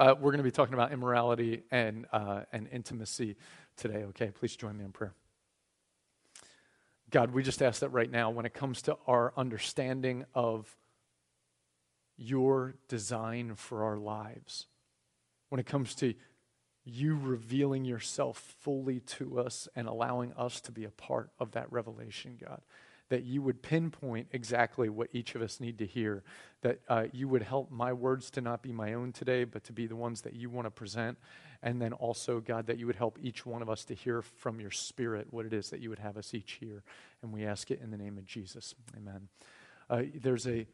Uh, we're going to be talking about immorality and, uh, and intimacy today, okay? Please join me in prayer. God, we just ask that right now, when it comes to our understanding of your design for our lives, when it comes to you revealing yourself fully to us and allowing us to be a part of that revelation, God. That you would pinpoint exactly what each of us need to hear. That uh, you would help my words to not be my own today, but to be the ones that you want to present. And then also, God, that you would help each one of us to hear from your spirit what it is that you would have us each hear. And we ask it in the name of Jesus. Amen. Uh, there's, a,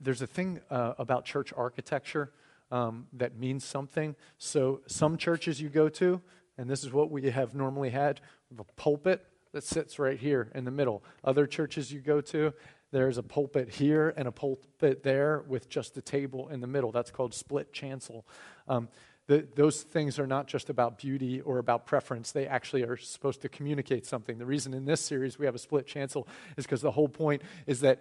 there's a thing uh, about church architecture um, that means something. So, some churches you go to, and this is what we have normally had a pulpit that sits right here in the middle. Other churches you go to, there's a pulpit here and a pulpit there with just a table in the middle. That's called split chancel. Um, the, those things are not just about beauty or about preference. They actually are supposed to communicate something. The reason in this series we have a split chancel is because the whole point is that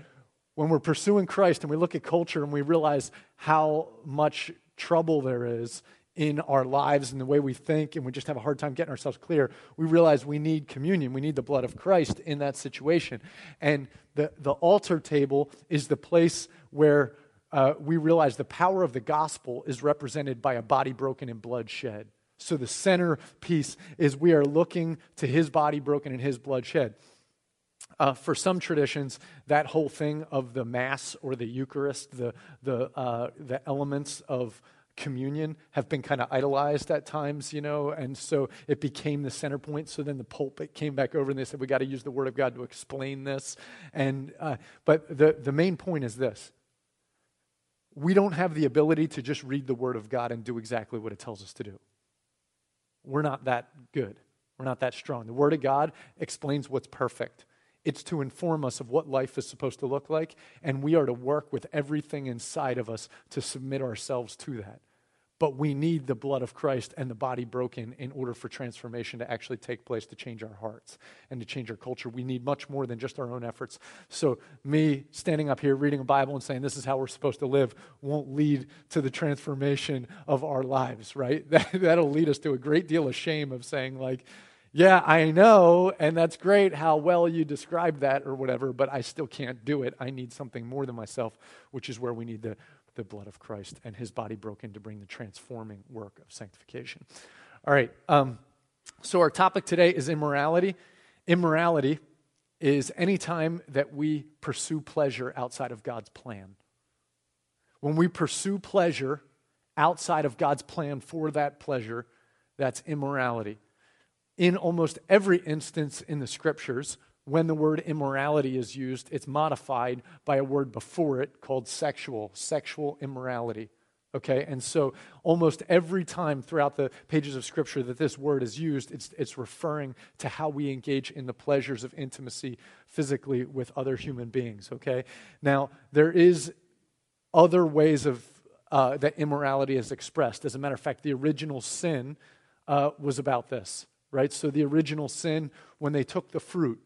when we're pursuing Christ and we look at culture and we realize how much trouble there is in our lives and the way we think, and we just have a hard time getting ourselves clear, we realize we need communion. We need the blood of Christ in that situation. And the, the altar table is the place where uh, we realize the power of the gospel is represented by a body broken and blood shed. So the centerpiece is we are looking to his body broken and his blood shed. Uh, for some traditions, that whole thing of the Mass or the Eucharist, the, the, uh, the elements of communion have been kind of idolized at times, you know, and so it became the center point. So then the pulpit came back over and they said, we got to use the Word of God to explain this. And, uh, but the, the main point is this we don't have the ability to just read the Word of God and do exactly what it tells us to do. We're not that good. We're not that strong. The Word of God explains what's perfect. It's to inform us of what life is supposed to look like, and we are to work with everything inside of us to submit ourselves to that. But we need the blood of Christ and the body broken in order for transformation to actually take place to change our hearts and to change our culture. We need much more than just our own efforts. So, me standing up here reading a Bible and saying this is how we're supposed to live won't lead to the transformation of our lives, right? That, that'll lead us to a great deal of shame of saying, like, yeah, I know, and that's great how well you described that or whatever, but I still can't do it. I need something more than myself, which is where we need the, the blood of Christ and his body broken to bring the transforming work of sanctification. All right, um, so our topic today is immorality. Immorality is any time that we pursue pleasure outside of God's plan. When we pursue pleasure outside of God's plan for that pleasure, that's immorality in almost every instance in the scriptures, when the word immorality is used, it's modified by a word before it called sexual, sexual immorality. Okay, and so almost every time throughout the pages of Scripture that this word is used, it's, it's referring to how we engage in the pleasures of intimacy physically with other human beings. Okay, now there is other ways of uh, that immorality is expressed. As a matter of fact, the original sin uh, was about this right? So the original sin, when they took the fruit,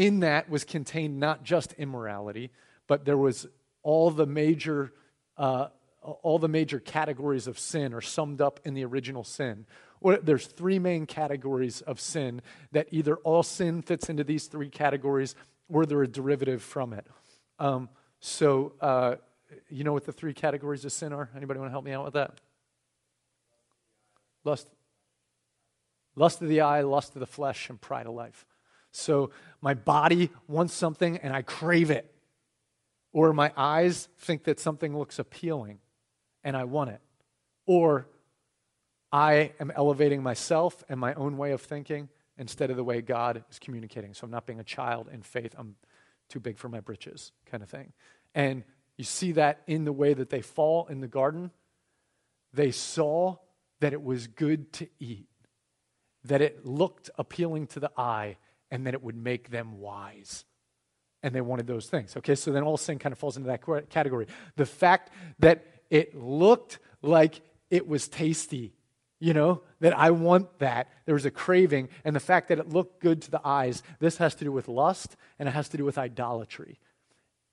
in that was contained not just immorality, but there was all the major, uh, all the major categories of sin are summed up in the original sin. There's three main categories of sin that either all sin fits into these three categories or they're a derivative from it. Um, so, uh, you know what the three categories of sin are? Anybody want to help me out with that? Lust, lust of the eye, lust of the flesh, and pride of life. So my body wants something and I crave it. Or my eyes think that something looks appealing and I want it. Or I am elevating myself and my own way of thinking instead of the way God is communicating. So I'm not being a child in faith. I'm too big for my britches, kind of thing. And you see that in the way that they fall in the garden. They saw that it was good to eat that it looked appealing to the eye and then it would make them wise. And they wanted those things. Okay, so then all sin kind of falls into that category. The fact that it looked like it was tasty, you know, that I want that. There was a craving. And the fact that it looked good to the eyes, this has to do with lust and it has to do with idolatry.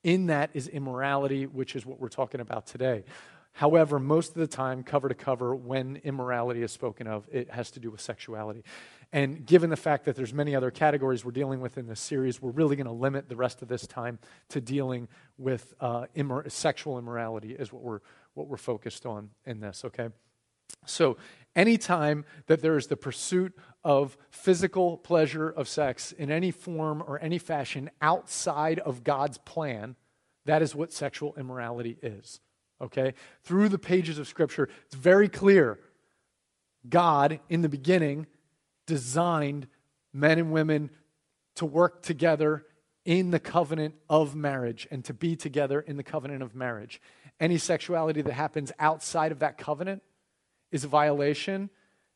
In that is immorality, which is what we're talking about today. However, most of the time, cover to cover, when immorality is spoken of, it has to do with sexuality. And given the fact that there's many other categories we're dealing with in this series, we're really going to limit the rest of this time to dealing with uh, immor- sexual immorality is what we're, what we're focused on in this, okay? So, anytime that there is the pursuit of physical pleasure of sex in any form or any fashion outside of God's plan, that is what sexual immorality is. Okay? Through the pages of Scripture, it's very clear God, in the beginning, designed men and women to work together in the covenant of marriage and to be together in the covenant of marriage. Any sexuality that happens outside of that covenant is a violation.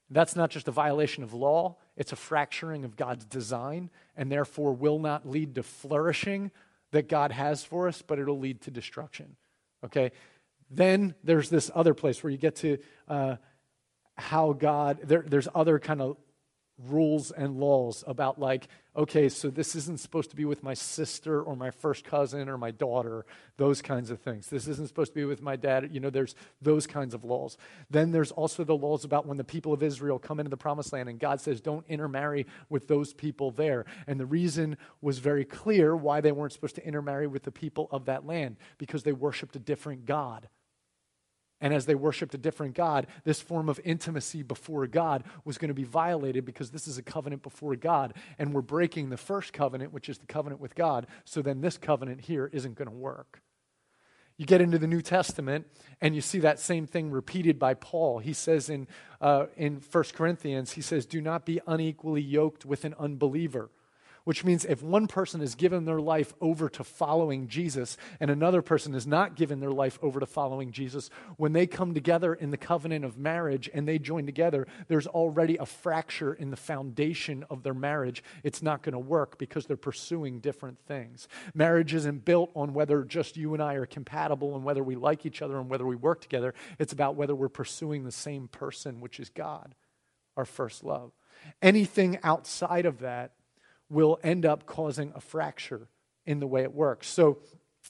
That's not just a violation of law, it's a fracturing of God's design, and therefore will not lead to flourishing that God has for us, but it'll lead to destruction. Okay? Then there's this other place where you get to uh, how God, there, there's other kind of rules and laws about like okay so this isn't supposed to be with my sister or my first cousin or my daughter those kinds of things. This isn't supposed to be with my dad. You know there's those kinds of laws. Then there's also the laws about when the people of israel come into the promised land and god says don't intermarry with those people there. And the reason was very clear why they weren't supposed to intermarry with the people of that land because they worshiped a different god and as they worshiped a different God, this form of intimacy before God was going to be violated because this is a covenant before God. And we're breaking the first covenant, which is the covenant with God. So then this covenant here isn't going to work. You get into the New Testament and you see that same thing repeated by Paul. He says in, uh, in 1 Corinthians, he says, Do not be unequally yoked with an unbeliever which means if one person has given their life over to following Jesus and another person has not given their life over to following Jesus, when they come together in the covenant of marriage and they join together, there's already a fracture in the foundation of their marriage. It's not going to work because they're pursuing different things. Marriage isn't built on whether just you and I are compatible and whether we like each other and whether we work together. It's about whether we're pursuing the same person, which is God, our first love. Anything outside of that will end up causing a fracture in the way it works. So,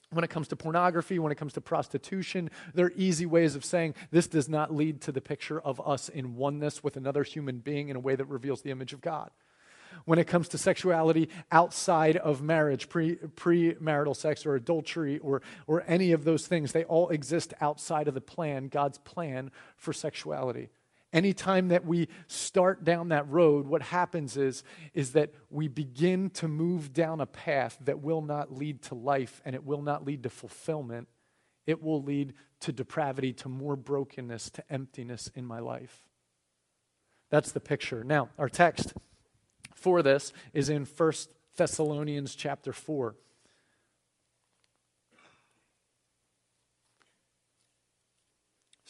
when it comes to pornography, when it comes to prostitution, there are easy ways of saying this does not lead to the picture of us in oneness with another human being in a way that reveals the image of God. When it comes to sexuality outside of marriage, pre, premarital sex or adultery or, or any of those things, they all exist outside of the plan, God's plan for sexuality. Anytime that we start down that road, what happens is, is that we begin to move down a path that will not lead to life and it will not lead to fulfillment. It will lead to depravity, to more brokenness, to emptiness in my life. That's the picture. Now, our text for this is in First Thessalonians chapter 4.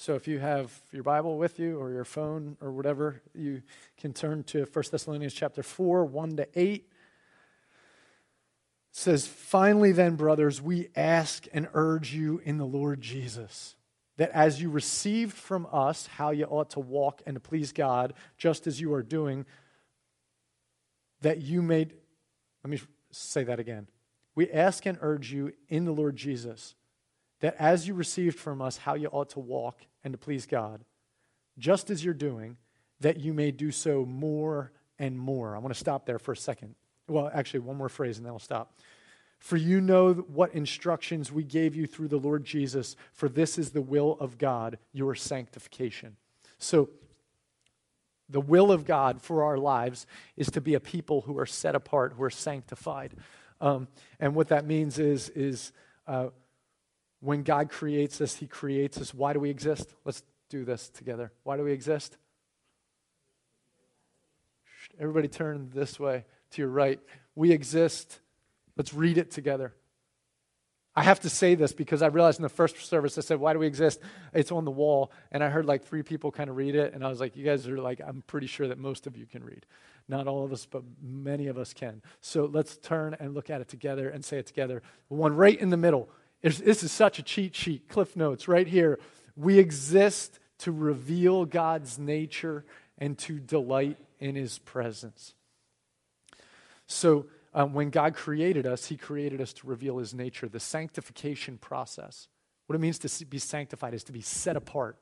So if you have your Bible with you or your phone or whatever, you can turn to 1 Thessalonians chapter 4, 1 to 8. It says, Finally, then, brothers, we ask and urge you in the Lord Jesus that as you received from us how you ought to walk and to please God, just as you are doing, that you may. Let me say that again. We ask and urge you in the Lord Jesus that as you received from us how you ought to walk and to please God, just as you're doing, that you may do so more and more. I want to stop there for a second. Well, actually, one more phrase and then I'll stop. For you know what instructions we gave you through the Lord Jesus, for this is the will of God, your sanctification. So, the will of God for our lives is to be a people who are set apart, who are sanctified. Um, and what that means is, is uh, when God creates us, He creates us. Why do we exist? Let's do this together. Why do we exist? Everybody turn this way to your right. We exist. Let's read it together. I have to say this because I realized in the first service, I said, Why do we exist? It's on the wall. And I heard like three people kind of read it. And I was like, You guys are like, I'm pretty sure that most of you can read. Not all of us, but many of us can. So let's turn and look at it together and say it together. One right in the middle. This is such a cheat sheet. Cliff notes right here. We exist to reveal God's nature and to delight in his presence. So, um, when God created us, he created us to reveal his nature. The sanctification process, What it means to be sanctified is to be set apart.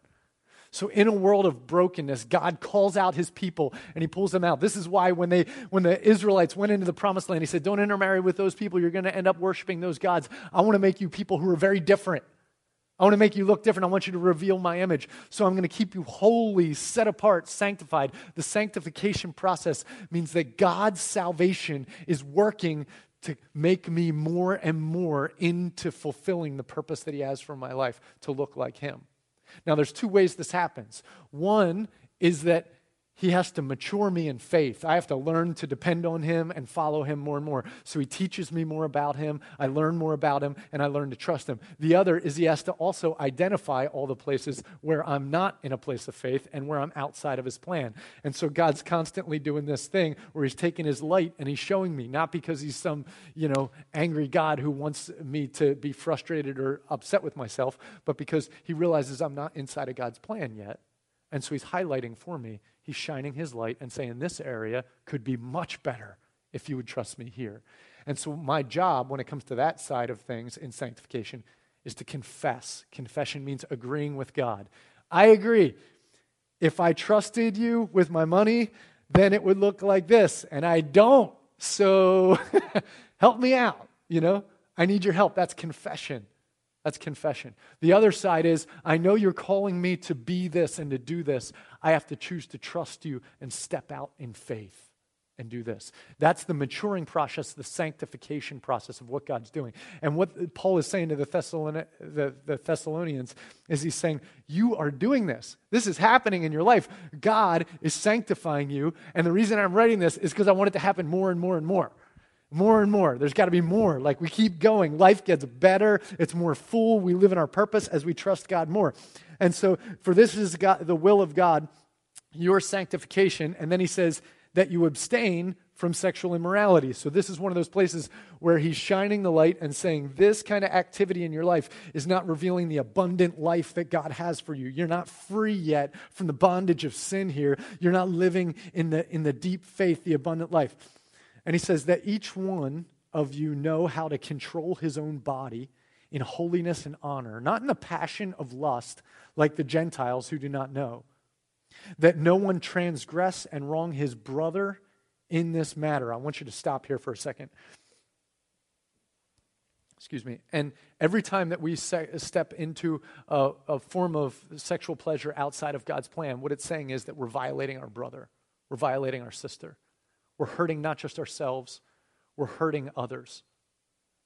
So in a world of brokenness, God calls out his people and he pulls them out. This is why when they when the Israelites went into the promised land, he said, "Don't intermarry with those people. You're going to end up worshiping those gods. I want to make you people who are very different. I want to make you look different. I want you to reveal my image. So I'm going to keep you holy, set apart, sanctified. The sanctification process means that God's salvation is working to make me more and more into fulfilling the purpose that he has for my life to look like him. Now, there's two ways this happens. One is that he has to mature me in faith. I have to learn to depend on him and follow him more and more. So he teaches me more about him. I learn more about him and I learn to trust him. The other is he has to also identify all the places where I'm not in a place of faith and where I'm outside of his plan. And so God's constantly doing this thing where he's taking his light and he's showing me, not because he's some, you know, angry God who wants me to be frustrated or upset with myself, but because he realizes I'm not inside of God's plan yet. And so he's highlighting for me, he's shining his light and saying, This area could be much better if you would trust me here. And so my job when it comes to that side of things in sanctification is to confess. Confession means agreeing with God. I agree. If I trusted you with my money, then it would look like this. And I don't. So help me out. You know, I need your help. That's confession. That's confession. The other side is I know you're calling me to be this and to do this. I have to choose to trust you and step out in faith and do this. That's the maturing process, the sanctification process of what God's doing. And what Paul is saying to the, Thessalon- the, the Thessalonians is he's saying, You are doing this. This is happening in your life. God is sanctifying you. And the reason I'm writing this is because I want it to happen more and more and more. More and more. There's got to be more. Like we keep going. Life gets better. It's more full. We live in our purpose as we trust God more. And so, for this is God, the will of God, your sanctification. And then he says that you abstain from sexual immorality. So, this is one of those places where he's shining the light and saying, This kind of activity in your life is not revealing the abundant life that God has for you. You're not free yet from the bondage of sin here. You're not living in the, in the deep faith, the abundant life. And he says that each one of you know how to control his own body in holiness and honor, not in the passion of lust like the Gentiles who do not know. That no one transgress and wrong his brother in this matter. I want you to stop here for a second. Excuse me. And every time that we se- step into a, a form of sexual pleasure outside of God's plan, what it's saying is that we're violating our brother, we're violating our sister. We're hurting not just ourselves, we're hurting others.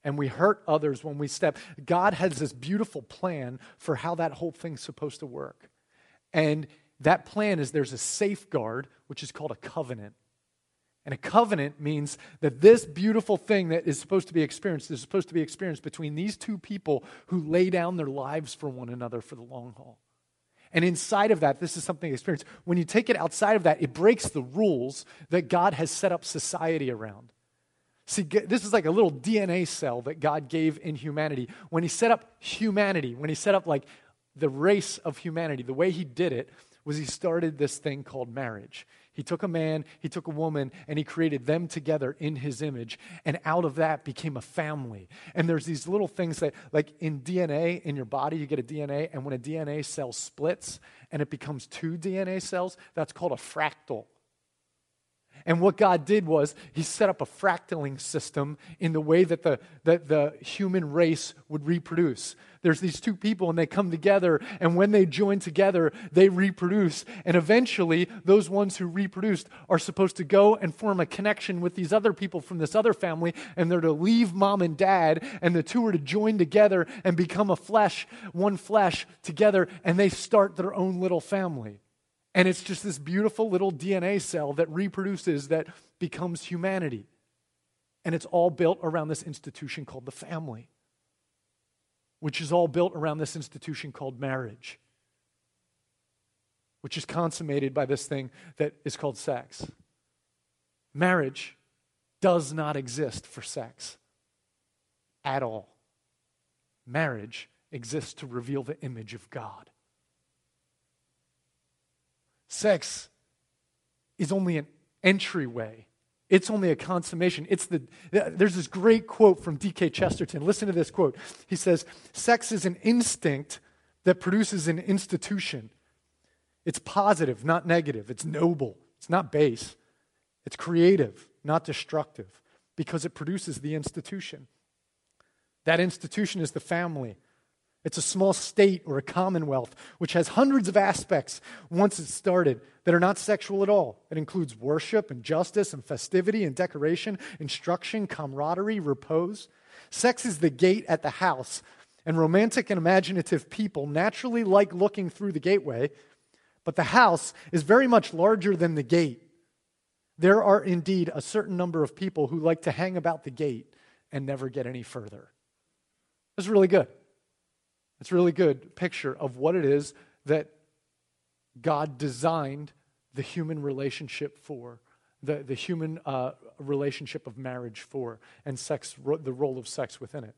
And we hurt others when we step. God has this beautiful plan for how that whole thing's supposed to work. And that plan is there's a safeguard, which is called a covenant. And a covenant means that this beautiful thing that is supposed to be experienced is supposed to be experienced between these two people who lay down their lives for one another for the long haul. And inside of that, this is something I experienced. When you take it outside of that, it breaks the rules that God has set up society around. See, this is like a little DNA cell that God gave in humanity. When He set up humanity, when He set up like the race of humanity, the way He did it was He started this thing called marriage. He took a man, he took a woman, and he created them together in his image. And out of that became a family. And there's these little things that, like in DNA, in your body, you get a DNA, and when a DNA cell splits and it becomes two DNA cells, that's called a fractal. And what God did was he set up a fractaling system in the way that the, that the human race would reproduce. There's these two people and they come together, and when they join together, they reproduce. And eventually, those ones who reproduced are supposed to go and form a connection with these other people from this other family, and they're to leave mom and dad, and the two are to join together and become a flesh, one flesh together, and they start their own little family. And it's just this beautiful little DNA cell that reproduces, that becomes humanity. And it's all built around this institution called the family, which is all built around this institution called marriage, which is consummated by this thing that is called sex. Marriage does not exist for sex at all. Marriage exists to reveal the image of God. Sex is only an entryway, It's only a consummation. It's the, there's this great quote from G.K. Chesterton. Listen to this quote. He says, Sex is an instinct that produces an institution. It's positive, not negative. It's noble. It's not base. It's creative, not destructive, because it produces the institution. That institution is the family. It's a small state or a commonwealth which has hundreds of aspects once it's started that are not sexual at all. It includes worship and justice and festivity and decoration, instruction, camaraderie, repose. Sex is the gate at the house, and romantic and imaginative people naturally like looking through the gateway, but the house is very much larger than the gate. There are indeed a certain number of people who like to hang about the gate and never get any further. That's really good. It's a really good picture of what it is that God designed the human relationship for, the, the human uh, relationship of marriage for, and sex, the role of sex within it.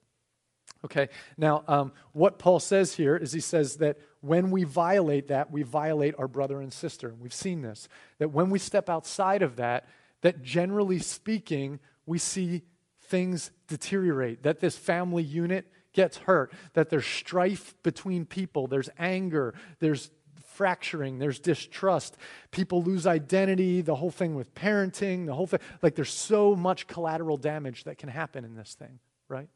Okay, now um, what Paul says here is he says that when we violate that, we violate our brother and sister. We've seen this. That when we step outside of that, that generally speaking, we see things deteriorate, that this family unit gets hurt, that there's strife between people, there's anger, there's fracturing, there's distrust. People lose identity, the whole thing with parenting, the whole thing. Like there's so much collateral damage that can happen in this thing, right?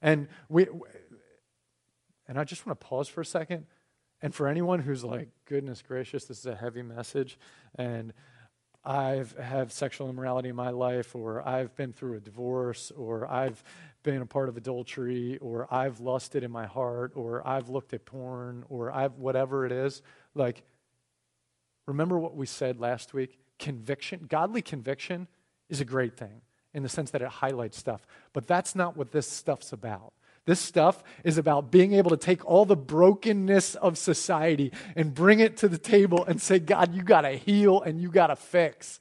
And we and I just want to pause for a second. And for anyone who's like, goodness gracious, this is a heavy message, and I've had sexual immorality in my life, or I've been through a divorce, or I've been a part of adultery, or I've lusted in my heart, or I've looked at porn, or I've whatever it is. Like, remember what we said last week? Conviction, godly conviction is a great thing in the sense that it highlights stuff. But that's not what this stuff's about. This stuff is about being able to take all the brokenness of society and bring it to the table and say, God, you got to heal and you got to fix.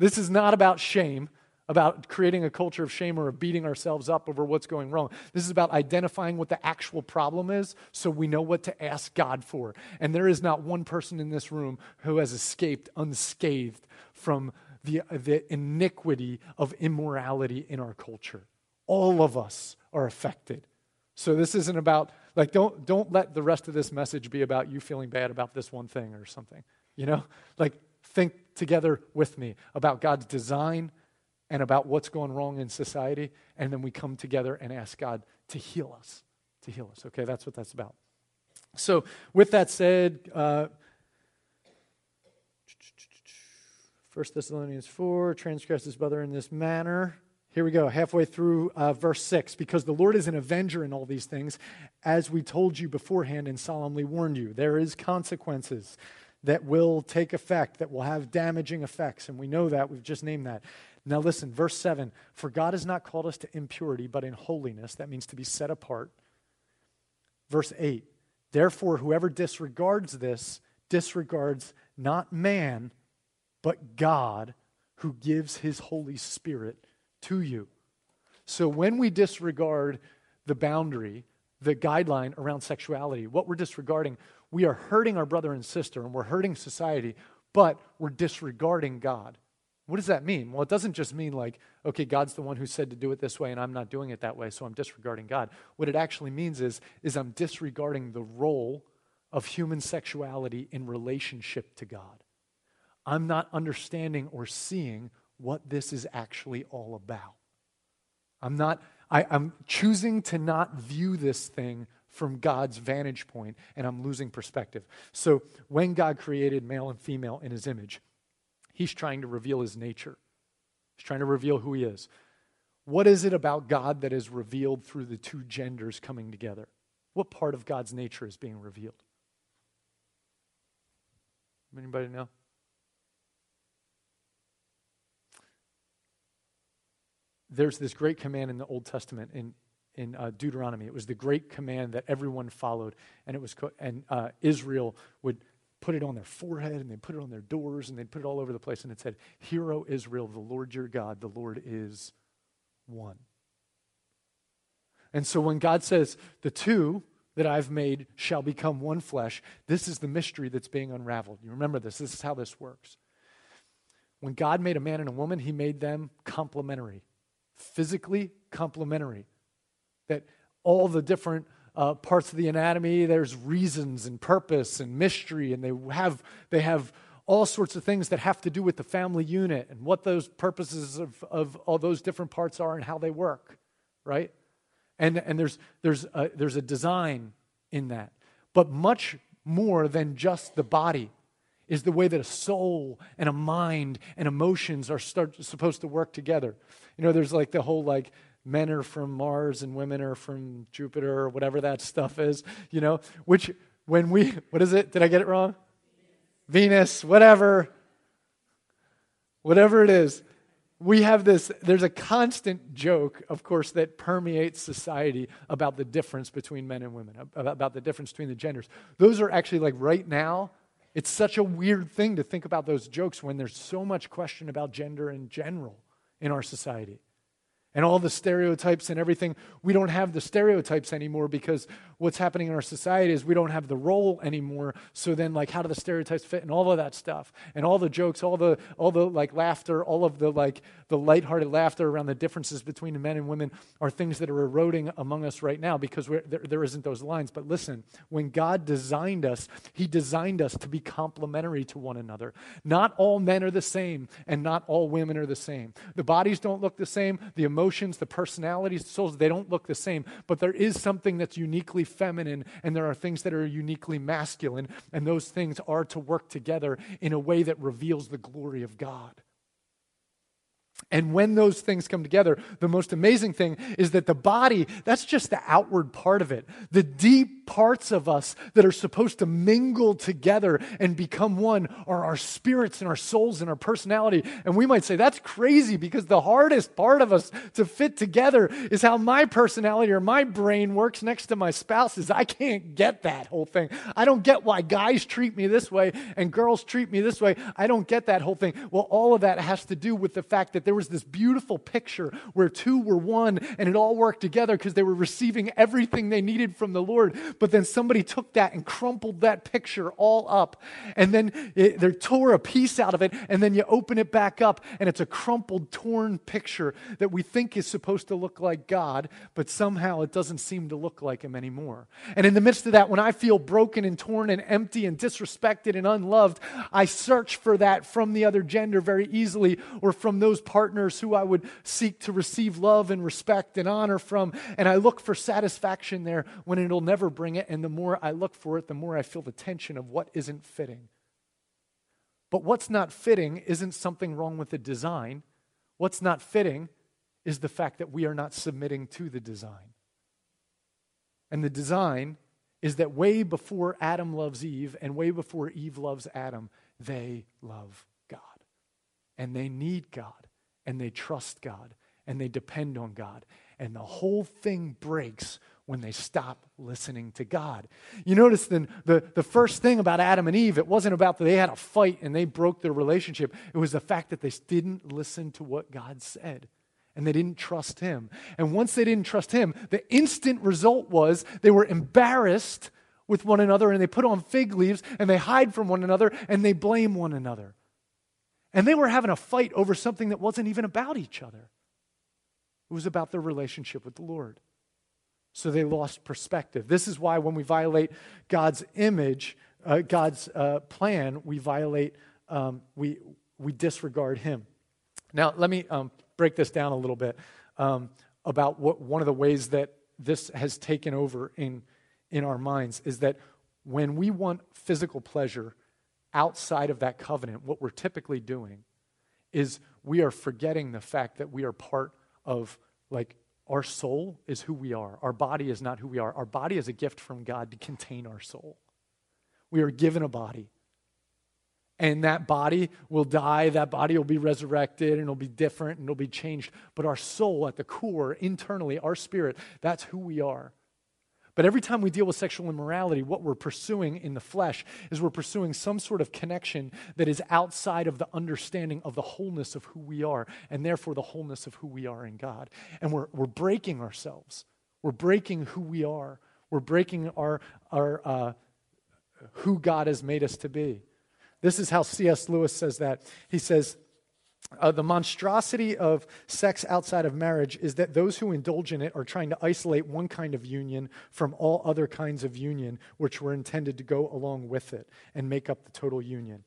This is not about shame, about creating a culture of shame or of beating ourselves up over what's going wrong. This is about identifying what the actual problem is so we know what to ask God for. And there is not one person in this room who has escaped unscathed from the, the iniquity of immorality in our culture. All of us are affected. So this isn't about like don't don't let the rest of this message be about you feeling bad about this one thing or something. You know? Like think together with me about God's design and about what's going wrong in society and then we come together and ask God to heal us. To heal us. Okay? That's what that's about. So with that said, uh, 1 Thessalonians 4, transgress his brother in this manner. Here we go, halfway through uh, verse 6. Because the Lord is an avenger in all these things, as we told you beforehand and solemnly warned you. There is consequences that will take effect, that will have damaging effects, and we know that. We've just named that. Now listen, verse 7 For God has not called us to impurity, but in holiness. That means to be set apart. Verse 8 Therefore, whoever disregards this disregards not man but God who gives his Holy Spirit to you. So when we disregard the boundary, the guideline around sexuality, what we're disregarding, we are hurting our brother and sister and we're hurting society, but we're disregarding God. What does that mean? Well, it doesn't just mean like, okay, God's the one who said to do it this way and I'm not doing it that way, so I'm disregarding God. What it actually means is, is I'm disregarding the role of human sexuality in relationship to God. I'm not understanding or seeing what this is actually all about. I'm not, I, I'm choosing to not view this thing from God's vantage point, and I'm losing perspective. So when God created male and female in his image, he's trying to reveal his nature. He's trying to reveal who he is. What is it about God that is revealed through the two genders coming together? What part of God's nature is being revealed? Anybody know? there's this great command in the Old Testament in, in uh, Deuteronomy. It was the great command that everyone followed, and it was co- and uh, Israel would put it on their forehead and they'd put it on their doors and they'd put it all over the place, and it said, "Hear, O Israel, the Lord your God, the Lord is one." And so when God says, "The two that I've made shall become one flesh," this is the mystery that's being unraveled. You remember this? This is how this works. when God made a man and a woman, he made them complementary, physically complementary. That all the different uh, parts of the anatomy, there's reasons and purpose and mystery, and they have, they have all sorts of things that have to do with the family unit and what those purposes of, of all those different parts are and how they work, right? And, and there's, there's, a, there's a design in that. But much more than just the body is the way that a soul and a mind and emotions are start, supposed to work together. You know, there's like the whole like men are from Mars and women are from Jupiter or whatever that stuff is, you know, which when we, what is it? Did I get it wrong? Venus, whatever, whatever it is. We have this, there's a constant joke, of course, that permeates society about the difference between men and women, about the difference between the genders. Those are actually like right now, it's such a weird thing to think about those jokes when there's so much question about gender in general in our society and all the stereotypes and everything. We don't have the stereotypes anymore because what's happening in our society is we don't have the role anymore. So then, like, how do the stereotypes fit and all of that stuff and all the jokes, all the all the like laughter, all of the like the lighthearted laughter around the differences between men and women are things that are eroding among us right now because there, there isn't those lines. But listen, when God designed us, He designed us to be complementary to one another. Not all men are the same, and not all women are the same. The bodies don't look the same. The emotions emotions, the personalities, the souls, they don't look the same, but there is something that's uniquely feminine and there are things that are uniquely masculine, and those things are to work together in a way that reveals the glory of God. And when those things come together, the most amazing thing is that the body, that's just the outward part of it. The deep parts of us that are supposed to mingle together and become one are our spirits and our souls and our personality. And we might say that's crazy because the hardest part of us to fit together is how my personality or my brain works next to my spouse's. I can't get that whole thing. I don't get why guys treat me this way and girls treat me this way. I don't get that whole thing. Well, all of that has to do with the fact that there was this beautiful picture where two were one and it all worked together because they were receiving everything they needed from the Lord. But then somebody took that and crumpled that picture all up. And then it, they tore a piece out of it. And then you open it back up and it's a crumpled, torn picture that we think is supposed to look like God, but somehow it doesn't seem to look like Him anymore. And in the midst of that, when I feel broken and torn and empty and disrespected and unloved, I search for that from the other gender very easily or from those partners who I would seek to receive love and respect and honor from. And I look for satisfaction there when it'll never bring it. And the more I look for it, the more I feel the tension of what isn't fitting. But what's not fitting isn't something wrong with the design. What's not fitting is the fact that we are not submitting to the design. And the design is that way before Adam loves Eve and way before Eve loves Adam, they love God. And they need God and they trust God and they depend on God. And the whole thing breaks when they stop listening to God. You notice then the, the first thing about Adam and Eve, it wasn't about that they had a fight and they broke their relationship. It was the fact that they didn't listen to what God said and they didn't trust him. And once they didn't trust him, the instant result was they were embarrassed with one another and they put on fig leaves and they hide from one another and they blame one another. And they were having a fight over something that wasn't even about each other. It was about their relationship with the Lord. So they lost perspective. This is why when we violate God's image, uh, God's uh, plan, we violate, um, we, we disregard Him. Now, let me um, break this down a little bit um, about what one of the ways that this has taken over in, in our minds is that when we want physical pleasure outside of that covenant, what we're typically doing is we are forgetting the fact that we are part of like our soul is who we are. Our body is not who we are. Our body is a gift from God to contain our soul. We are given a body. And that body will die, that body will be resurrected, and it'll be different, and it'll be changed. But our soul, at the core, internally, our spirit, that's who we are. But every time we deal with sexual immorality, what we're pursuing in the flesh is we're pursuing some sort of connection that is outside of the understanding of the wholeness of who we are, and therefore the wholeness of who we are in God. And we're, we're breaking ourselves. We're breaking who we are. We're breaking our, our uh, who God has made us to be. This is how C.S. Lewis says that. He says, Uh, the monstrosity of sex outside of marriage is that those who indulge in it are trying to isolate one kind of union from all other kinds of union which were intended to go along with it and make up the total union.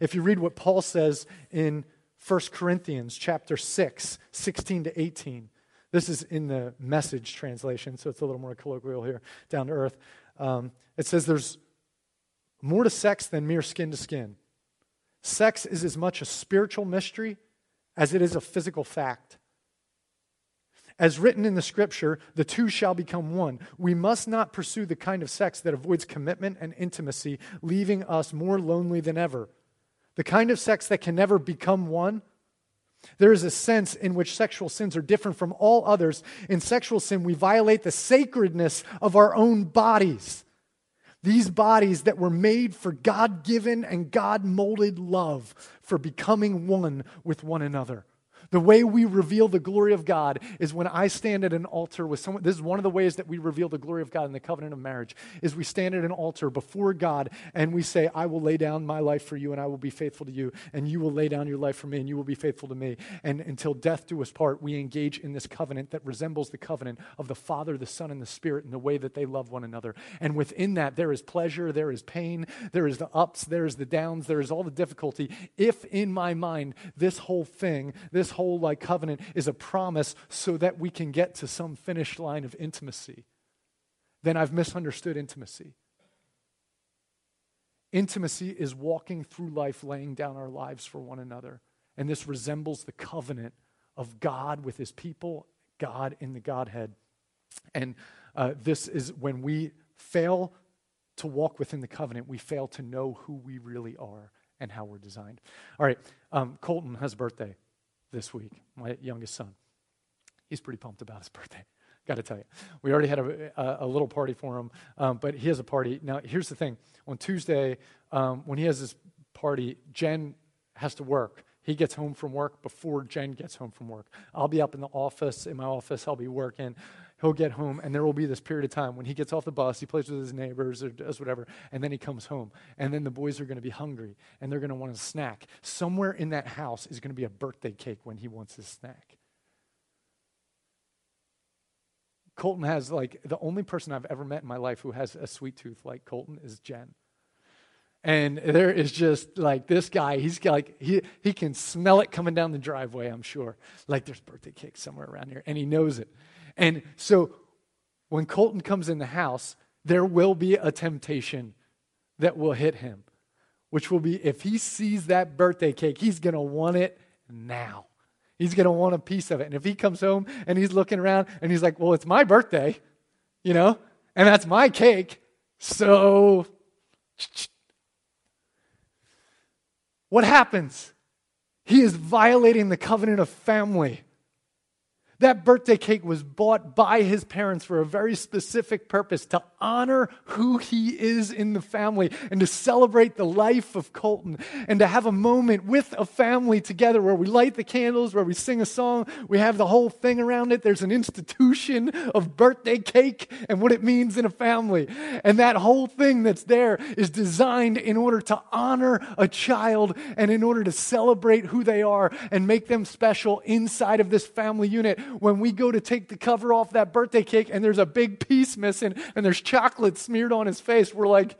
If you read what Paul says in 1 Corinthians chapter 6, 16 to 18, this is in the message translation, so it's a little more colloquial here, down to earth. Um, it says there's more to sex than mere skin to skin. Sex is as much a spiritual mystery as it is a physical fact. As written in the scripture, the two shall become one. We must not pursue the kind of sex that avoids commitment and intimacy, leaving us more lonely than ever. The kind of sex that can never become one. There is a sense in which sexual sins are different from all others. In sexual sin, we violate the sacredness of our own bodies. These bodies that were made for God given and God molded love, for becoming one with one another. The way we reveal the glory of God is when I stand at an altar with someone. This is one of the ways that we reveal the glory of God in the covenant of marriage is we stand at an altar before God and we say, I will lay down my life for you and I will be faithful to you and you will lay down your life for me and you will be faithful to me. And until death do us part, we engage in this covenant that resembles the covenant of the Father, the Son, and the Spirit in the way that they love one another. And within that, there is pleasure, there is pain, there is the ups, there is the downs, there is all the difficulty. If in my mind, this whole thing, this whole like covenant is a promise so that we can get to some finish line of intimacy, then I've misunderstood intimacy. Intimacy is walking through life laying down our lives for one another. And this resembles the covenant of God with his people, God in the Godhead. And uh, this is when we fail to walk within the covenant, we fail to know who we really are and how we're designed. All right, um, Colton has a birthday this week, my youngest son. He's pretty pumped about his birthday. Got to tell you, we already had a, a, a little party for him, um, but he has a party. Now, here's the thing on Tuesday, um, when he has this party, Jen has to work. He gets home from work before Jen gets home from work. I'll be up in the office, in my office, I'll be working he'll get home and there will be this period of time when he gets off the bus, he plays with his neighbors or does whatever, and then he comes home. And then the boys are going to be hungry and they're going to want a snack. Somewhere in that house is going to be a birthday cake when he wants his snack. Colton has, like, the only person I've ever met in my life who has a sweet tooth like Colton is Jen. And there is just like this guy, he's like, he, he can smell it coming down the driveway, I'm sure. Like there's birthday cake somewhere around here, and he knows it. And so when Colton comes in the house, there will be a temptation that will hit him, which will be if he sees that birthday cake, he's going to want it now. He's going to want a piece of it. And if he comes home and he's looking around and he's like, well, it's my birthday, you know, and that's my cake. So, what happens? He is violating the covenant of family. That birthday cake was bought by his parents for a very specific purpose to honor who he is in the family and to celebrate the life of Colton and to have a moment with a family together where we light the candles, where we sing a song, we have the whole thing around it. There's an institution of birthday cake and what it means in a family. And that whole thing that's there is designed in order to honor a child and in order to celebrate who they are and make them special inside of this family unit when we go to take the cover off that birthday cake and there's a big piece missing and there's chocolate smeared on his face, we're like,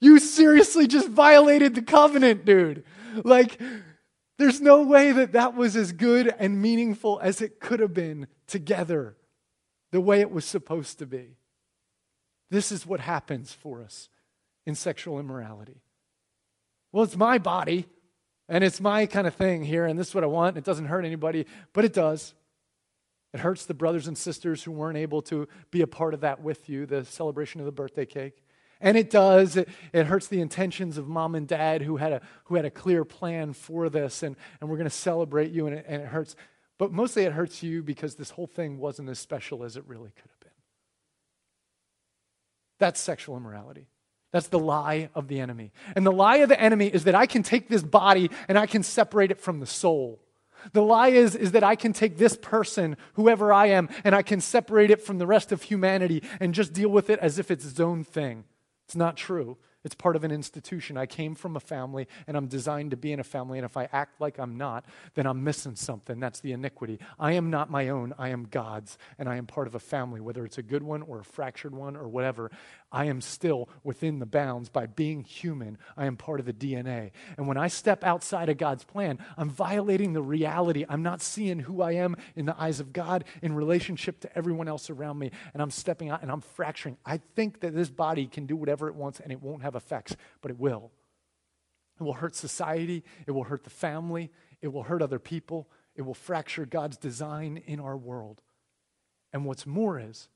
you seriously just violated the covenant, dude. Like, there's no way that that was as good and meaningful as it could have been together, the way it was supposed to be. This is what happens for us in sexual immorality. Well, it's my body, and it's my kind of thing here, and this is what I want. It doesn't hurt anybody, but it does. It hurts the brothers and sisters who weren't able to be a part of that with you, the celebration of the birthday cake. And it does. It, it hurts the intentions of mom and dad who had a, who had a clear plan for this, and, and we're going to celebrate you, and it, and it hurts. But mostly it hurts you because this whole thing wasn't as special as it really could have been. That's sexual immorality. That's the lie of the enemy. And the lie of the enemy is that I can take this body and I can separate it from the soul. The lie is, is that I can take this person, whoever I am, and I can separate it from the rest of humanity and just deal with it as if it's its own thing. It's not true. It's part of an institution. I came from a family and I'm designed to be in a family. And if I act like I'm not, then I'm missing something. That's the iniquity. I am not my own. I am God's. And I am part of a family, whether it's a good one or a fractured one or whatever. I am still within the bounds by being human. I am part of the DNA. And when I step outside of God's plan, I'm violating the reality. I'm not seeing who I am in the eyes of God in relationship to everyone else around me. And I'm stepping out and I'm fracturing. I think that this body can do whatever it wants and it won't have effects, but it will. It will hurt society. It will hurt the family. It will hurt other people. It will fracture God's design in our world. And what's more is,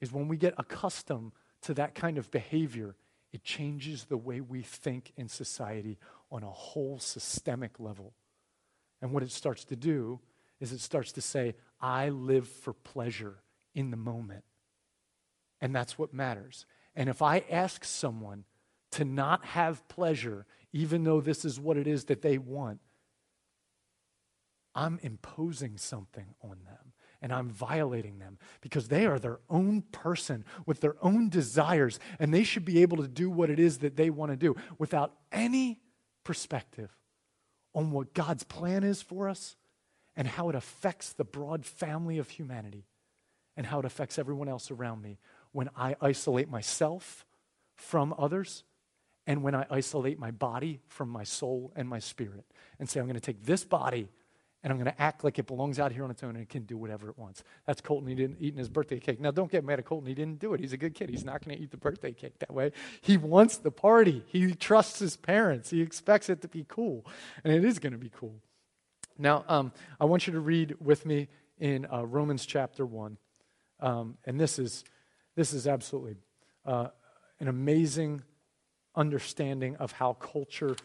is when we get accustomed to that kind of behavior, it changes the way we think in society on a whole systemic level. And what it starts to do is it starts to say, I live for pleasure in the moment. And that's what matters. And if I ask someone to not have pleasure, even though this is what it is that they want, I'm imposing something on them and I'm violating them because they are their own person with their own desires, and they should be able to do what it is that they want to do without any perspective on what God's plan is for us and how it affects the broad family of humanity and how it affects everyone else around me when I isolate myself from others and when I isolate my body from my soul and my spirit and say, I'm going to take this body and I'm going to act like it belongs out here on its own and it can do whatever it wants. That's Colton he didn't eating his birthday cake. Now, don't get mad at Colton. He didn't do it. He's a good kid. He's not going to eat the birthday cake that way. He wants the party. He trusts his parents. He expects it to be cool, and it is going to be cool. Now, um, I want you to read with me in uh, Romans chapter 1. Um, and this is, this is absolutely uh, an amazing understanding of how culture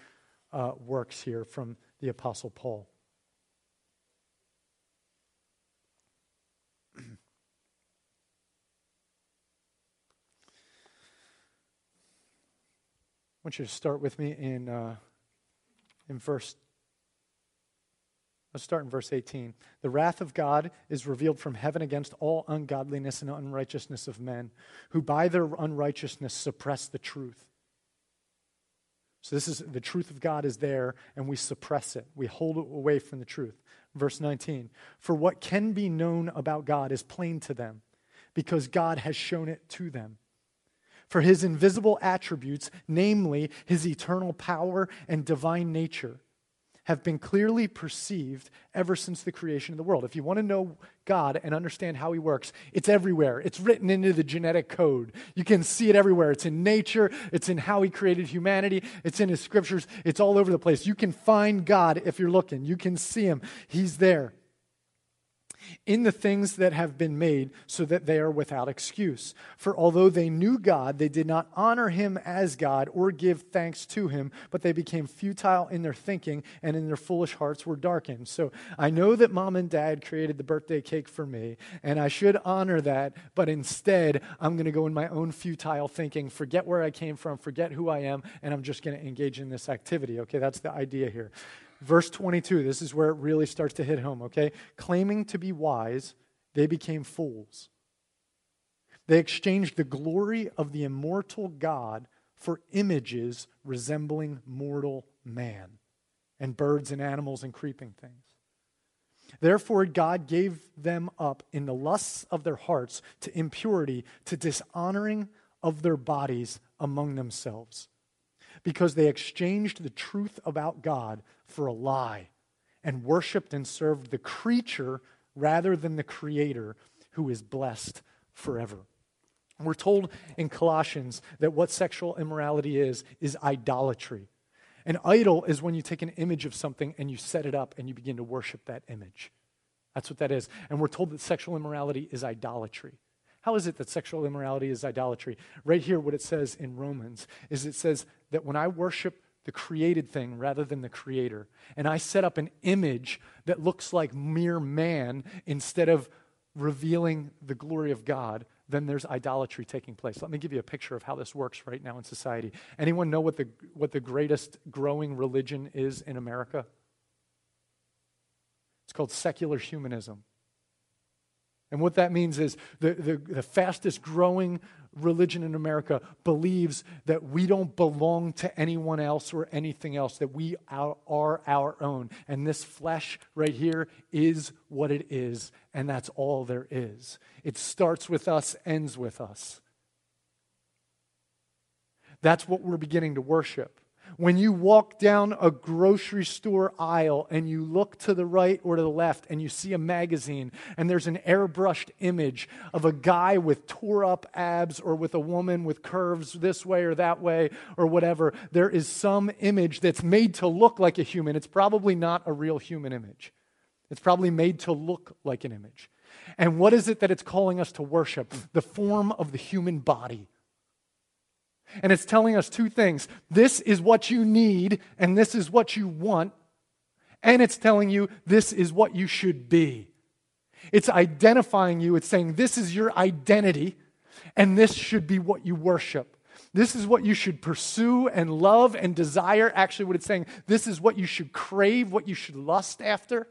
uh, works here from the Apostle Paul. I want you to start with me in, uh, in verse. Let's start in verse 18. The wrath of God is revealed from heaven against all ungodliness and unrighteousness of men, who by their unrighteousness suppress the truth. So, this is the truth of God is there, and we suppress it. We hold it away from the truth. Verse 19 For what can be known about God is plain to them, because God has shown it to them. For his invisible attributes, namely his eternal power and divine nature, have been clearly perceived ever since the creation of the world. If you want to know God and understand how he works, it's everywhere. It's written into the genetic code. You can see it everywhere. It's in nature, it's in how he created humanity, it's in his scriptures, it's all over the place. You can find God if you're looking, you can see him. He's there in the things that have been made so that they are without excuse. For although they knew God, they did not honor him as God or give thanks to him, but they became futile in their thinking and in their foolish hearts were darkened. So I know that mom and dad created the birthday cake for me, and I should honor that, but instead I'm going to go in my own futile thinking, forget where I came from, forget who I am, and I'm just going to engage in this activity. Okay, that's the idea here. Verse 22, this is where it really starts to hit home, okay? Claiming to be wise, they became fools. They exchanged the glory of the immortal God for images resembling mortal man and birds and animals and creeping things. Therefore, God gave them up in the lusts of their hearts to impurity, to dishonoring of their bodies among themselves because they exchanged the truth about God for a lie and worshiped and served the creature rather than the creator who is blessed forever. We're told in Colossians that what sexual immorality is, is idolatry. An idol is when you take an image of something and you set it up and you begin to worship that image. That's what that is. And we're told that sexual immorality is idolatry. How is it that sexual immorality is idolatry? Right here, what it says in Romans is it says that when I worship the created thing rather than the creator, and I set up an image that looks like mere man instead of revealing the glory of God, then there's idolatry taking place. Let me give you a picture of how this works right now in society. Anyone know what the, what the greatest growing religion is in America? It's called secular humanism. And what that means is the, the, the, fastest growing religion in America believes that we don't belong to anyone else or anything else, that we are, our own. And this flesh right here is what it is, and that's all there is. It starts with us, ends with us. That's what we're beginning to worship. When you walk down a grocery store aisle and you look to the right or to the left and you see a magazine and there's an airbrushed image of a guy with tore up abs or with a woman with curves this way or that way or whatever, there is some image that's made to look like a human. It's probably not a real human image, it's probably made to look like an image. And what is it that it's calling us to worship? The form of the human body and it's telling us two things this is what you need, and this is what you want. And it's telling you this is what you should be. It's identifying you, it's saying this is your identity, and this should be what you worship. This is what you should pursue and love and desire. Actually, what it's saying, this is what you should crave, what you should lust after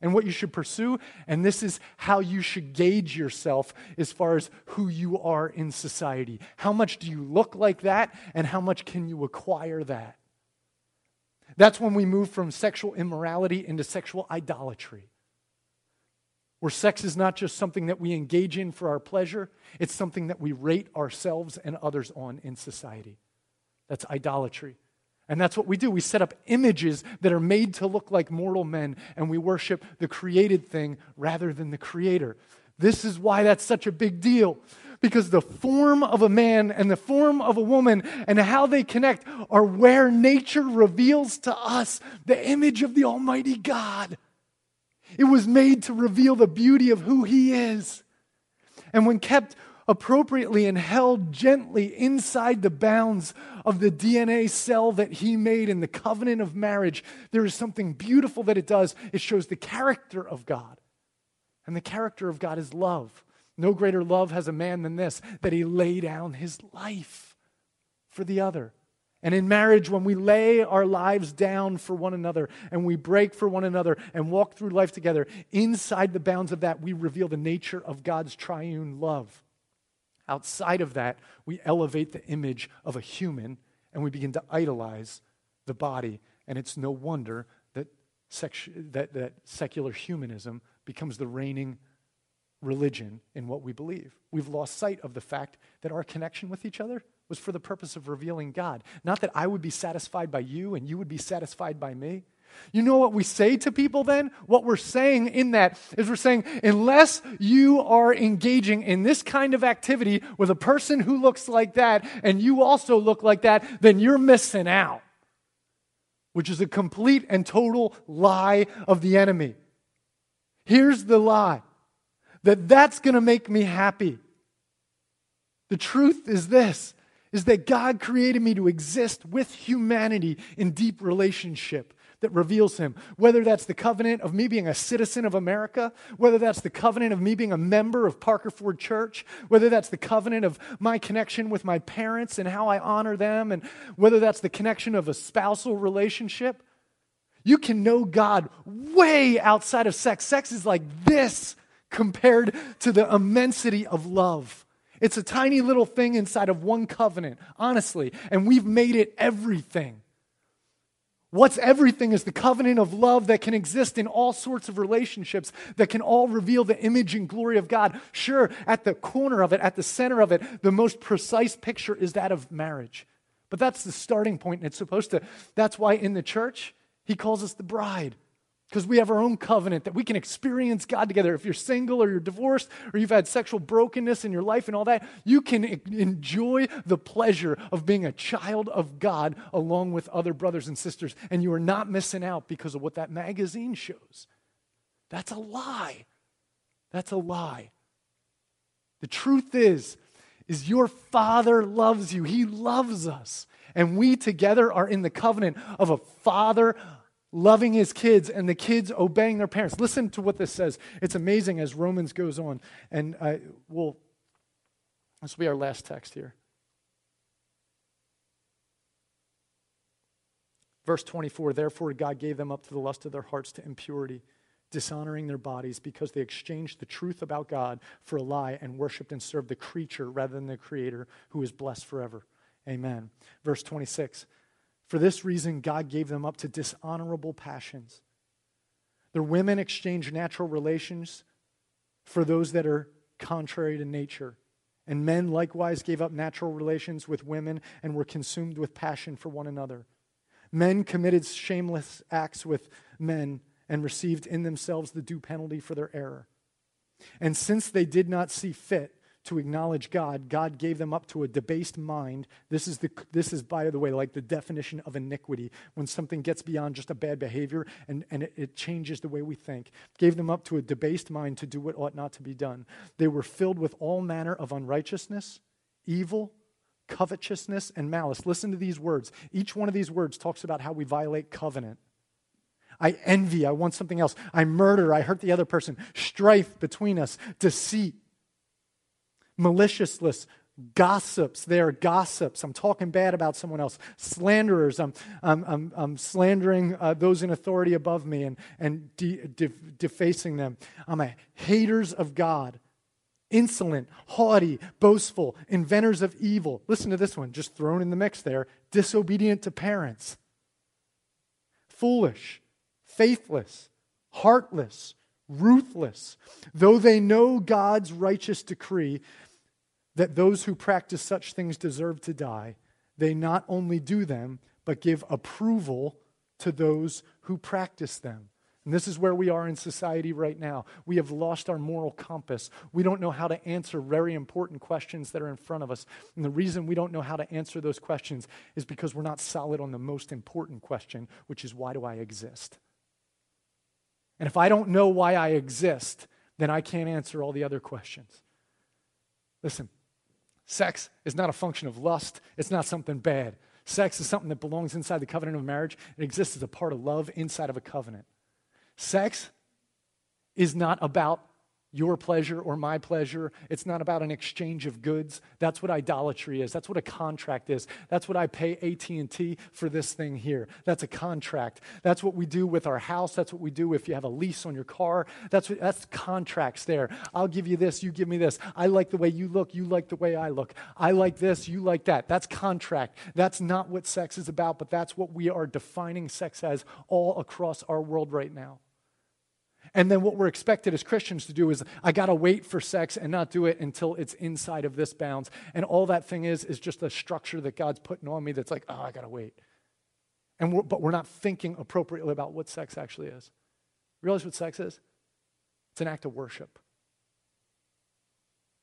and what you should pursue. And this is how you should gauge yourself as far as who you are in society. How much do you look like that, and how much can you acquire that? That's when we move from sexual immorality into sexual idolatry. Where sex is not just something that we engage in for our pleasure, it's something that we rate ourselves and others on in society. That's idolatry. And that's what we do. We set up images that are made to look like mortal men, and we worship the created thing rather than the creator. This is why that's such a big deal. Because the form of a man and the form of a woman and how they connect are where nature reveals to us the image of the Almighty God. It was made to reveal the beauty of who He is. And when kept appropriately and held gently inside the bounds of the DNA cell that he made in the covenant of marriage, there is something beautiful that it does. It shows the character of God. And the character of God is love. No greater love has a man than this, that he lay down his life for the other. And in marriage, when we lay our lives down for one another and we break for one another and walk through life together, inside the bounds of that, we reveal the nature of God's triune love. Outside of that, we elevate the image of a human and we begin to idolize the body. And it's no wonder that, sexu- that, that secular humanism becomes the reigning religion in what we believe. We've lost sight of the fact that our connection with each other was for the purpose of revealing God. Not that I would be satisfied by you and you would be satisfied by me, you know what we say to people then? What we're saying in that is we're saying, unless you are engaging in this kind of activity with a person who looks like that and you also look like that, then you're missing out, which is a complete and total lie of the enemy. Here's the lie that that's going to make me happy. The truth is this is that God created me to exist with humanity in deep relationship that reveals him. Whether that's the covenant of me being a citizen of America, whether that's the covenant of me being a member of Parker Ford Church, whether that's the covenant of my connection with my parents and how I honor them, and whether that's the connection of a spousal relationship. You can know God way outside of sex. Sex is like this compared to the immensity of love. It's a tiny little thing inside of one covenant, honestly, and we've made it everything. What's everything is the covenant of love that can exist in all sorts of relationships that can all reveal the image and glory of God. Sure, at the corner of it, at the center of it, the most precise picture is that of marriage. But that's the starting point, and it's supposed to, that's why in the church, he calls us the bride because we have our own covenant that we can experience God together. If you're single or you're divorced or you've had sexual brokenness in your life and all that, you can enjoy the pleasure of being a child of God along with other brothers and sisters. And you are not missing out because of what that magazine shows. That's a lie. That's a lie. The truth is, is your father loves you. He loves us. And we together are in the covenant of a father loving his kids and the kids obeying their parents. Listen to what this says. It's amazing as Romans goes on. And uh, we'll, this will be our last text here. Verse 24 Therefore, God gave them up to the lust of their hearts to impurity, dishonoring their bodies because they exchanged the truth about God for a lie and worshiped and served the creature rather than the Creator who is blessed forever. Amen. Verse 26 For this reason, God gave them up to dishonorable passions. Their women exchanged natural relations for those that are contrary to nature. And men likewise gave up natural relations with women and were consumed with passion for one another. Men committed shameless acts with men and received in themselves the due penalty for their error. And since they did not see fit to acknowledge God, God gave them up to a debased mind. This is, the, this is, by the way, like the definition of iniquity when something gets beyond just a bad behavior and, and it, it changes the way we think. Gave them up to a debased mind to do what ought not to be done. They were filled with all manner of unrighteousness, evil, covetousness, and malice. Listen to these words. Each one of these words talks about how we violate covenant. I envy, I want something else. I murder, I hurt the other person. Strife between us, deceit, maliciousness, gossips. They are gossips. I'm talking bad about someone else. Slanderers. I'm, I'm, I'm, I'm slandering uh, those in authority above me and, and de- de- defacing them. I'm a haters of God. Insolent, haughty, boastful, inventors of evil. Listen to this one, just thrown in the mix there. Disobedient to parents. Foolish, faithless, heartless, ruthless. Though they know God's righteous decree that those who practice such things deserve to die, they not only do them, but give approval to those who practice them. And this is where we are in society right now. We have lost our moral compass. We don't know how to answer very important questions that are in front of us. And the reason we don't know how to answer those questions is because we're not solid on the most important question, which is why do I exist? And if I don't know why I exist, then I can't answer all the other questions. Listen, Sex is not a function of lust, it's not something bad. Sex is something that belongs inside the covenant of marriage. It exists as a part of love inside of a covenant. Sex is not about your pleasure or my pleasure. It's not about an exchange of goods. That's what idolatry is. That's what a contract is. That's what I pay AT&T for this thing here. That's a contract. That's what we do with our house. That's what we do if you have a lease on your car. That's what, that's contracts there. I'll give you this, you give me this. I like the way you look, you like the way I look. I like this, you like that. That's contract. That's not what sex is about, but that's what we are defining sex as all across our world right now. And then what we're expected as Christians to do is I got to wait for sex and not do it until it's inside of this bounds. And all that thing is is just a structure that God's putting on me that's like, oh, I got to wait. And we're, but we're not thinking appropriately about what sex actually is. Realize what sex is? It's an act of worship.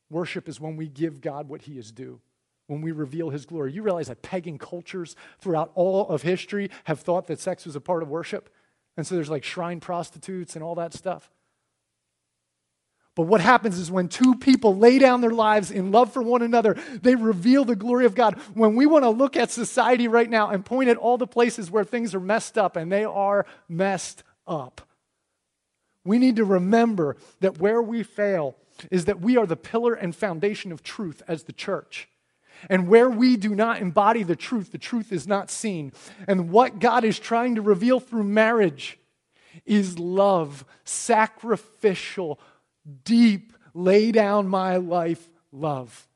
Worship is when we give God what he is due, when we reveal his glory. You realize that pagan cultures throughout all of history have thought that sex was a part of worship? And so there's like shrine prostitutes and all that stuff. But what happens is when two people lay down their lives in love for one another, they reveal the glory of God. When we want to look at society right now and point at all the places where things are messed up, and they are messed up, we need to remember that where we fail is that we are the pillar and foundation of truth as the church. And where we do not embody the truth, the truth is not seen. And what God is trying to reveal through marriage is love, sacrificial, deep, lay down my life love.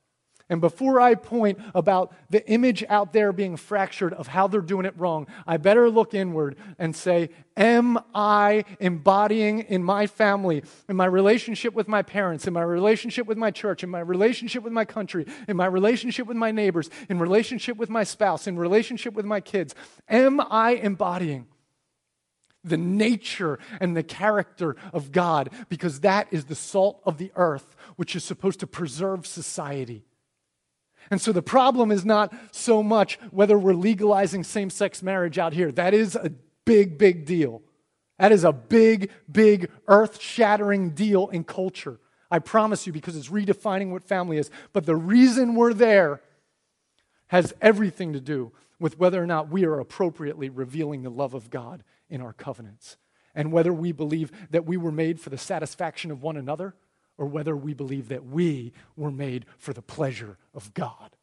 And before I point about the image out there being fractured of how they're doing it wrong, I better look inward and say, Am I embodying in my family, in my relationship with my parents, in my relationship with my church, in my relationship with my country, in my relationship with my neighbors, in relationship with my spouse, in relationship with my kids? Am I embodying? the nature and the character of God, because that is the salt of the earth, which is supposed to preserve society. And so the problem is not so much whether we're legalizing same sex marriage out here. That is a big, big deal. That is a big, big, earth shattering deal in culture. I promise you, because it's redefining what family is. But the reason we're there has everything to do with whether or not we are appropriately revealing the love of God in our covenants and whether we believe that we were made for the satisfaction of one another or whether we believe that we were made for the pleasure of God.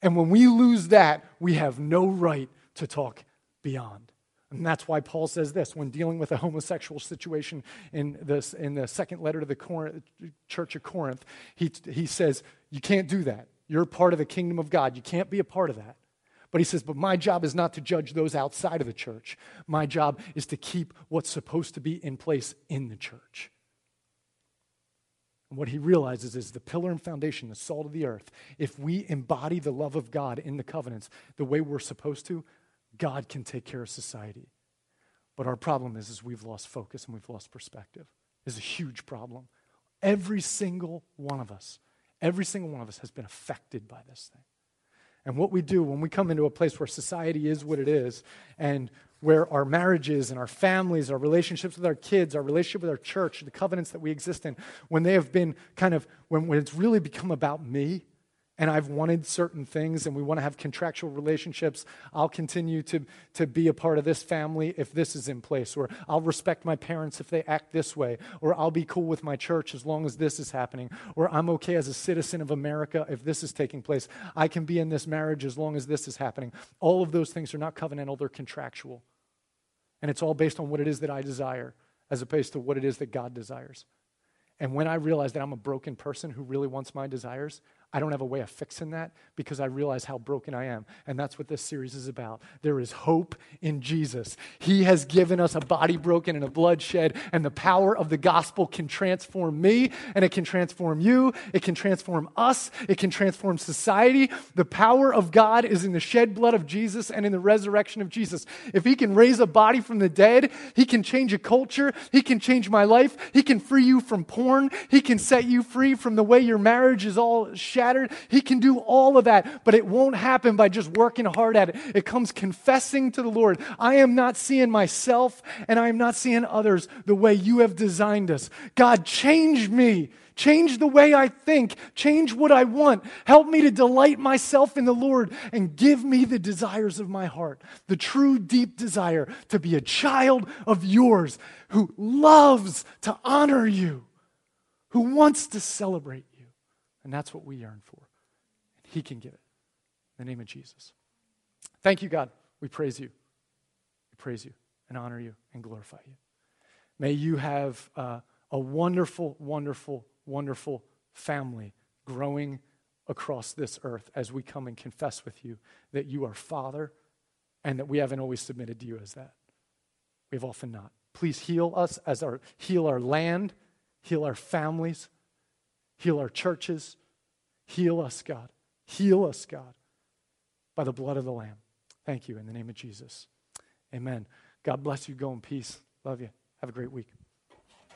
And when we lose that, we have no right to talk beyond. And that's why Paul says this when dealing with a homosexual situation in, this, in the second letter to the church of Corinth. He, he says, You can't do that. You're part of the kingdom of God. You can't be a part of that. But he says, But my job is not to judge those outside of the church. My job is to keep what's supposed to be in place in the church. And what he realizes is the pillar and foundation, the salt of the earth, if we embody the love of God in the covenants the way we're supposed to, God can take care of society. But our problem is, is we've lost focus and we've lost perspective. Is a huge problem. Every single one of us, every single one of us has been affected by this thing. And what we do when we come into a place where society is what it is, and where our marriages and our families, our relationships with our kids, our relationship with our church, the covenants that we exist in, when they have been kind of, when, when it's really become about me, and I've wanted certain things and we want to have contractual relationships, I'll continue to, to be a part of this family if this is in place, or I'll respect my parents if they act this way, or I'll be cool with my church as long as this is happening, or I'm okay as a citizen of America if this is taking place. I can be in this marriage as long as this is happening. All of those things are not covenantal, they're contractual. And it's all based on what it is that I desire as opposed to what it is that God desires. And when I realize that I'm a broken person who really wants my desires, I don't have a way of fixing that because I realize how broken I am. And that's what this series is about. There is hope in Jesus. He has given us a body broken and a blood shed, and the power of the gospel can transform me, and it can transform you, it can transform us, it can transform society. The power of God is in the shed blood of Jesus and in the resurrection of Jesus. If He can raise a body from the dead, He can change a culture, He can change my life, He can free you from porn, He can set you free from the way your marriage is all shattered shattered. He can do all of that, but it won't happen by just working hard at it. It comes confessing to the Lord, I am not seeing myself and I am not seeing others the way you have designed us. God, change me. Change the way I think. Change what I want. Help me to delight myself in the Lord and give me the desires of my heart, the true deep desire to be a child of yours who loves to honor you, who wants to celebrate and that's what we yearn for. And He can give it. In the name of Jesus. Thank you, God. We praise you. We praise you and honor you and glorify you. May you have uh, a wonderful, wonderful, wonderful family growing across this earth as we come and confess with you that you are Father and that we haven't always submitted to you as that. We've often not. Please heal us as our heal our land, heal our families, Heal our churches. Heal us, God. Heal us, God, by the blood of the Lamb. Thank you in the name of Jesus. Amen. God bless you. Go in peace. Love you. Have a great week.